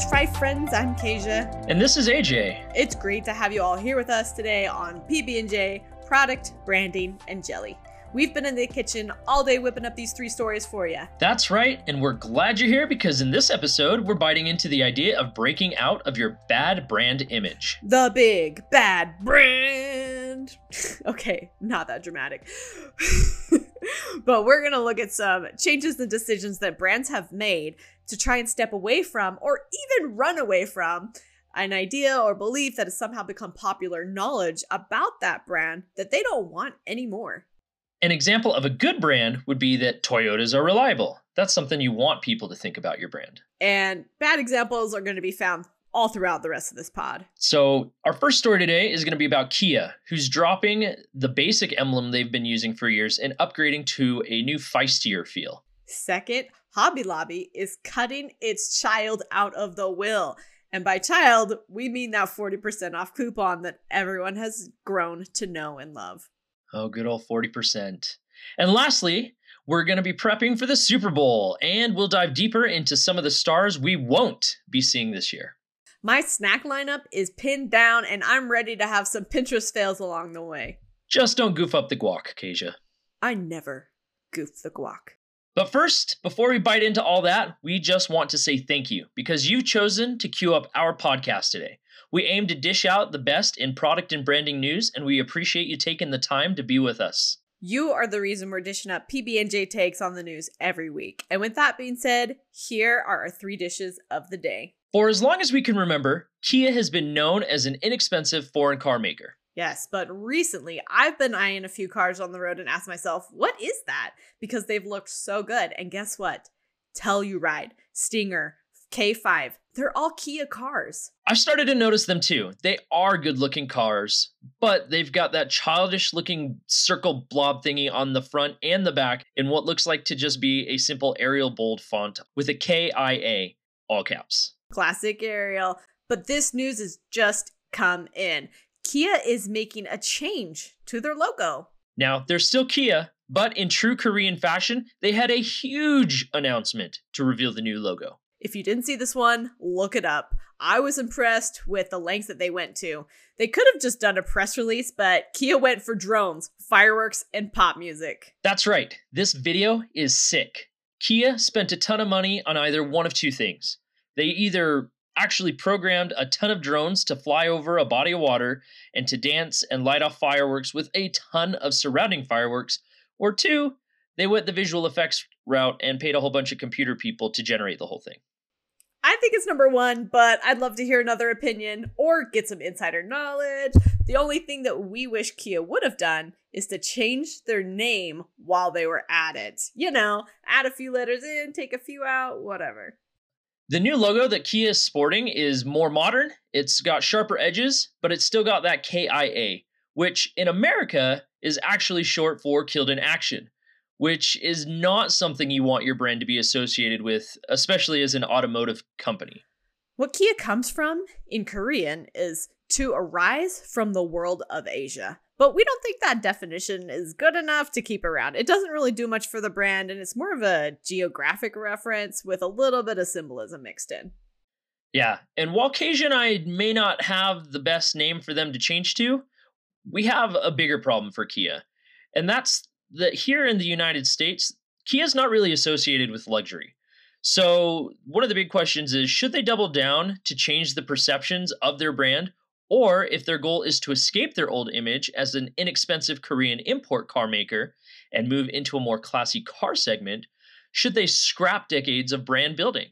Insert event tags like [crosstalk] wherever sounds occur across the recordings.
French fry friends, I'm Kaisha. And this is AJ. It's great to have you all here with us today on PB&J, product, branding, and jelly. We've been in the kitchen all day whipping up these three stories for you. That's right, and we're glad you're here because in this episode, we're biting into the idea of breaking out of your bad brand image. The big bad brand. [laughs] okay, not that dramatic. [laughs] but we're going to look at some changes and decisions that brands have made to try and step away from or even run away from an idea or belief that has somehow become popular knowledge about that brand that they don't want anymore. An example of a good brand would be that Toyotas are reliable. That's something you want people to think about your brand. And bad examples are going to be found all throughout the rest of this pod. So, our first story today is going to be about Kia, who's dropping the basic emblem they've been using for years and upgrading to a new feistier feel. Second, Hobby Lobby is cutting its child out of the will. And by child, we mean that 40% off coupon that everyone has grown to know and love. Oh, good old 40%. And lastly, we're going to be prepping for the Super Bowl, and we'll dive deeper into some of the stars we won't be seeing this year. My snack lineup is pinned down, and I'm ready to have some Pinterest fails along the way. Just don't goof up the guac, Kaisha. I never goof the guac. But first, before we bite into all that, we just want to say thank you because you've chosen to queue up our podcast today. We aim to dish out the best in product and branding news, and we appreciate you taking the time to be with us. You are the reason we're dishing up PB&J takes on the news every week. And with that being said, here are our three dishes of the day. For as long as we can remember, Kia has been known as an inexpensive foreign car maker. Yes, but recently I've been eyeing a few cars on the road and asked myself, what is that? Because they've looked so good. And guess what? Telluride, Stinger, K5, they're all Kia cars. I've started to notice them too. They are good looking cars, but they've got that childish looking circle blob thingy on the front and the back in what looks like to just be a simple Arial bold font with a KIA, all caps. Classic Arial. But this news has just come in. Kia is making a change to their logo. Now, they're still Kia, but in true Korean fashion, they had a huge announcement to reveal the new logo. If you didn't see this one, look it up. I was impressed with the lengths that they went to. They could have just done a press release, but Kia went for drones, fireworks, and pop music. That's right. This video is sick. Kia spent a ton of money on either one of two things. They either actually programmed a ton of drones to fly over a body of water and to dance and light off fireworks with a ton of surrounding fireworks, or two, they went the visual effects route and paid a whole bunch of computer people to generate the whole thing. I think it's number one, but I'd love to hear another opinion or get some insider knowledge. The only thing that we wish Kia would have done is to change their name while they were at it. You know, add a few letters in, take a few out, whatever. The new logo that Kia is sporting is more modern. It's got sharper edges, but it's still got that KIA, which in America is actually short for killed in action which is not something you want your brand to be associated with, especially as an automotive company. What Kia comes from in Korean is to arise from the world of Asia. But we don't think that definition is good enough to keep around. It doesn't really do much for the brand, and it's more of a geographic reference with a little bit of symbolism mixed in. Yeah, and while and I may not have the best name for them to change to, we have a bigger problem for Kia. And that's that here in the United States, Kia is not really associated with luxury. So, one of the big questions is should they double down to change the perceptions of their brand? Or if their goal is to escape their old image as an inexpensive Korean import car maker and move into a more classy car segment, should they scrap decades of brand building?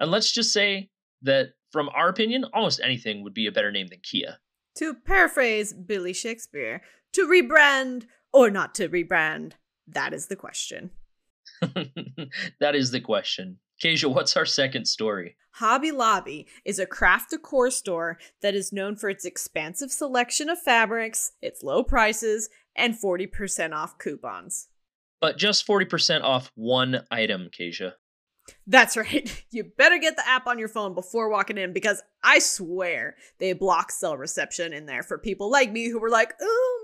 And let's just say that, from our opinion, almost anything would be a better name than Kia. To paraphrase Billy Shakespeare, to rebrand or not to rebrand? That is the question. [laughs] that is the question. Kaisha, what's our second story? Hobby Lobby is a craft decor store that is known for its expansive selection of fabrics, its low prices, and 40% off coupons. But just 40% off one item, Kaisha. That's right. [laughs] You better get the app on your phone before walking in because I swear they block cell reception in there for people like me who were like, oh,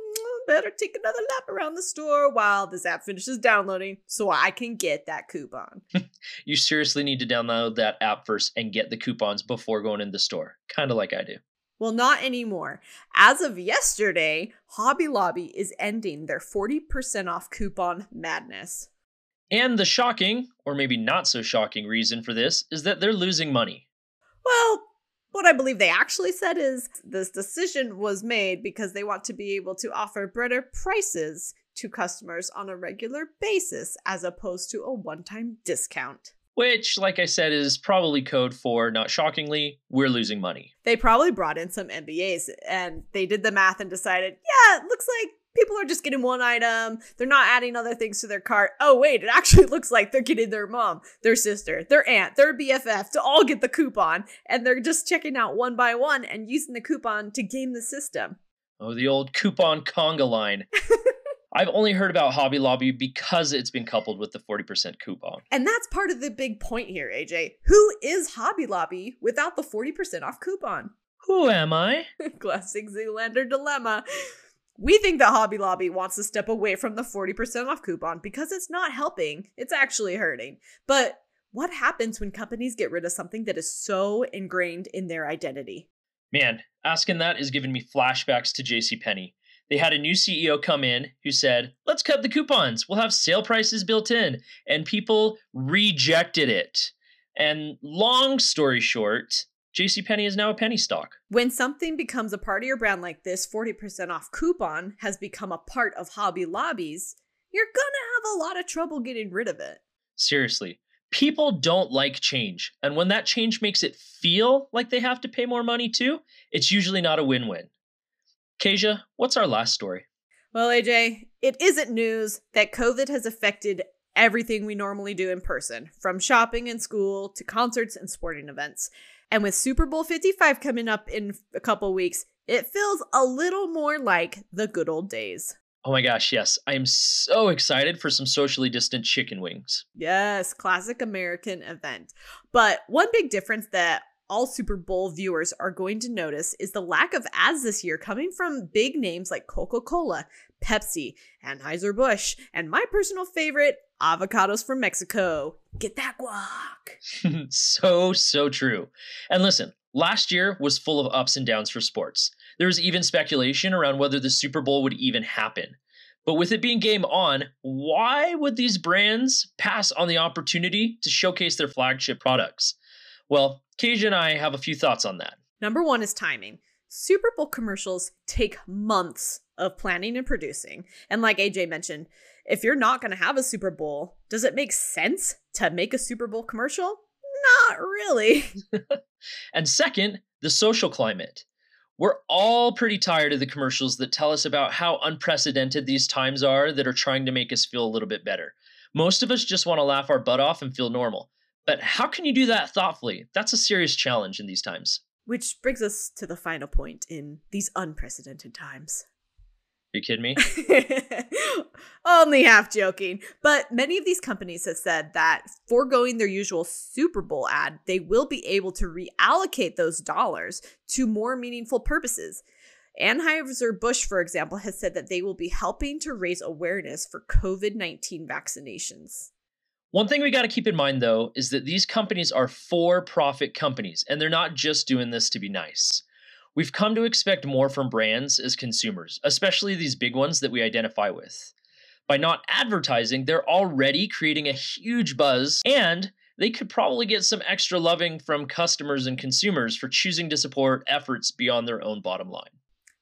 better take another lap around the store while this app finishes downloading so I can get that coupon. [laughs] you seriously need to download that app first and get the coupons before going in the store, kind of like I do. Well, not anymore. As of yesterday, Hobby Lobby is ending their 40% off coupon madness. And the shocking, or maybe not so shocking, reason for this is that they're losing money. Well, what I believe they actually said is this decision was made because they want to be able to offer better prices to customers on a regular basis as opposed to a one time discount. Which, like I said, is probably code for, not shockingly, we're losing money. They probably brought in some MBAs and they did the math and decided, yeah, it looks like people are just getting one item. They're not adding other things to their cart. Oh, wait, it actually [laughs] looks like they're getting their mom, their sister, their aunt, their BFF to all get the coupon. And they're just checking out one by one and using the coupon to game the system. Oh, the old coupon conga line. [laughs] I've only heard about Hobby Lobby because it's been coupled with the 40% coupon. And that's part of the big point here, AJ. Who is Hobby Lobby without the 40% off coupon? Who am I? [laughs] Classic Zoolander dilemma. We think that Hobby Lobby wants to step away from the 40% off coupon because it's not helping, it's actually hurting. But what happens when companies get rid of something that is so ingrained in their identity? Man, asking that is giving me flashbacks to JCPenney. They had a new CEO come in who said, Let's cut the coupons. We'll have sale prices built in. And people rejected it. And long story short, JCPenney is now a penny stock. When something becomes a part of your brand like this, 40% off coupon has become a part of Hobby Lobbies, you're gonna have a lot of trouble getting rid of it. Seriously. People don't like change. And when that change makes it feel like they have to pay more money too, it's usually not a win win. Kaisha, what's our last story? Well, AJ, it isn't news that COVID has affected everything we normally do in person, from shopping and school to concerts and sporting events. And with Super Bowl 55 coming up in a couple weeks, it feels a little more like the good old days. Oh my gosh, yes. I am so excited for some socially distant chicken wings. Yes, classic American event. But one big difference that all Super Bowl viewers are going to notice is the lack of ads this year coming from big names like Coca Cola, Pepsi, Anheuser-Busch, and my personal favorite, avocados from Mexico. Get that guac. [laughs] so, so true. And listen, last year was full of ups and downs for sports. There was even speculation around whether the Super Bowl would even happen. But with it being game on, why would these brands pass on the opportunity to showcase their flagship products? Well, Kaisha and I have a few thoughts on that. Number one is timing. Super Bowl commercials take months of planning and producing. And like AJ mentioned, if you're not going to have a Super Bowl, does it make sense to make a Super Bowl commercial? Not really. [laughs] and second, the social climate. We're all pretty tired of the commercials that tell us about how unprecedented these times are that are trying to make us feel a little bit better. Most of us just want to laugh our butt off and feel normal. But how can you do that thoughtfully? That's a serious challenge in these times. Which brings us to the final point in these unprecedented times. You kidding me? [laughs] Only half joking. But many of these companies have said that foregoing their usual Super Bowl ad, they will be able to reallocate those dollars to more meaningful purposes. Anheuser-Busch, for example, has said that they will be helping to raise awareness for COVID 19 vaccinations. One thing we got to keep in mind, though, is that these companies are for profit companies, and they're not just doing this to be nice. We've come to expect more from brands as consumers, especially these big ones that we identify with. By not advertising, they're already creating a huge buzz, and they could probably get some extra loving from customers and consumers for choosing to support efforts beyond their own bottom line.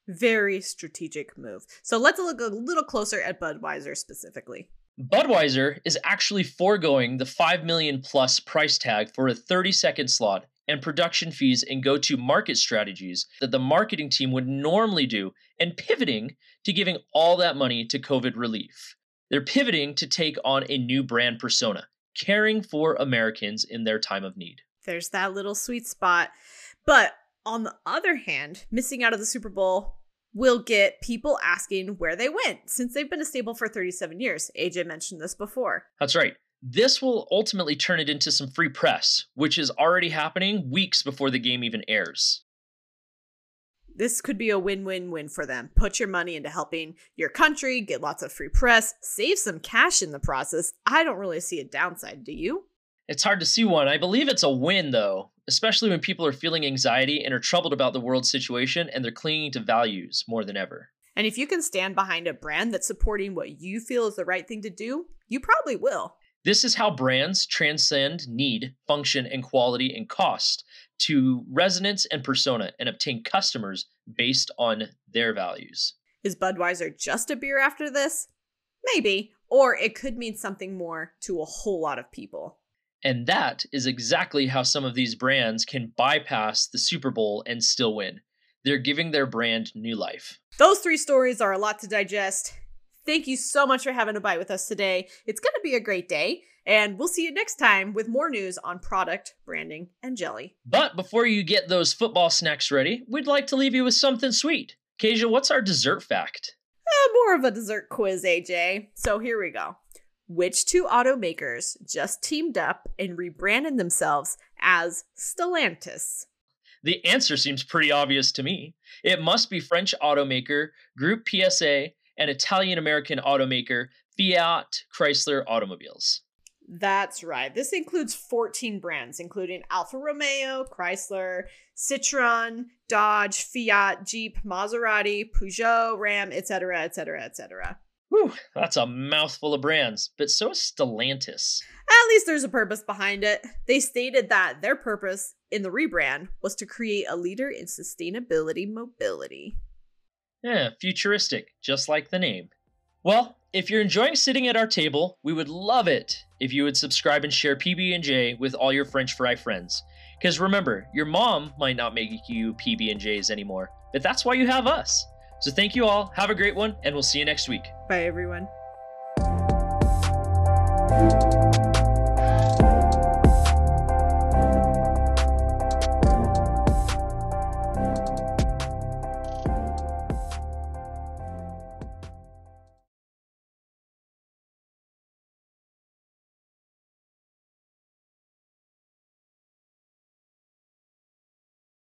Very strategic move. So let's look a little closer at Budweiser specifically. Budweiser is actually foregoing the 5 million plus price tag for a 30 second slot and production fees and go to market strategies that the marketing team would normally do and pivoting to giving all that money to COVID relief. They're pivoting to take on a new brand persona, caring for Americans in their time of need. There's that little sweet spot. But on the other hand, missing out of the Super Bowl will get people asking where they went since they've been a stable for 37 years. AJ mentioned this before. That's right. This will ultimately turn it into some free press, which is already happening weeks before the game even airs. This could be a win win win for them. Put your money into helping your country, get lots of free press, save some cash in the process. I don't really see a downside, do you? It's hard to see one. I believe it's a win, though, especially when people are feeling anxiety and are troubled about the world situation and they're clinging to values more than ever. And if you can stand behind a brand that's supporting what you feel is the right thing to do, you probably will. This is how brands transcend need, function, and quality and cost to resonance and persona and obtain customers based on their values. Is Budweiser just a beer after this? Maybe. Or it could mean something more to a whole lot of people. And that is exactly how some of these brands can bypass the Super Bowl and still win. They're giving their brand new life. Those three stories are a lot to digest. Thank you so much for having a bite with us today. It's going to be a great day, and we'll see you next time with more news on product, branding, and jelly. But before you get those football snacks ready, we'd like to leave you with something sweet. Kaisha, what's our dessert fact? Uh, more of a dessert quiz, AJ. So here we go. Which two automakers just teamed up and rebranded themselves as Stellantis? The answer seems pretty obvious to me. It must be French automaker Groupe PSA and Italian American automaker Fiat Chrysler Automobiles. That's right. This includes 14 brands, including Alfa Romeo, Chrysler, Citroen, Dodge, Fiat, Jeep, Maserati, Peugeot, Ram, etc., etc., etc. Whew, that's a mouthful of brands, but so is Stellantis. At least there's a purpose behind it. They stated that their purpose in the rebrand was to create a leader in sustainability mobility. Yeah, futuristic, just like the name. Well, if you're enjoying sitting at our table, we would love it if you would subscribe and share PB&J with all your French fry friends. Because remember, your mom might not make you PB&Js anymore, but that's why you have us. So thank you all, have a great one, and we'll see you next week. Bye, everyone.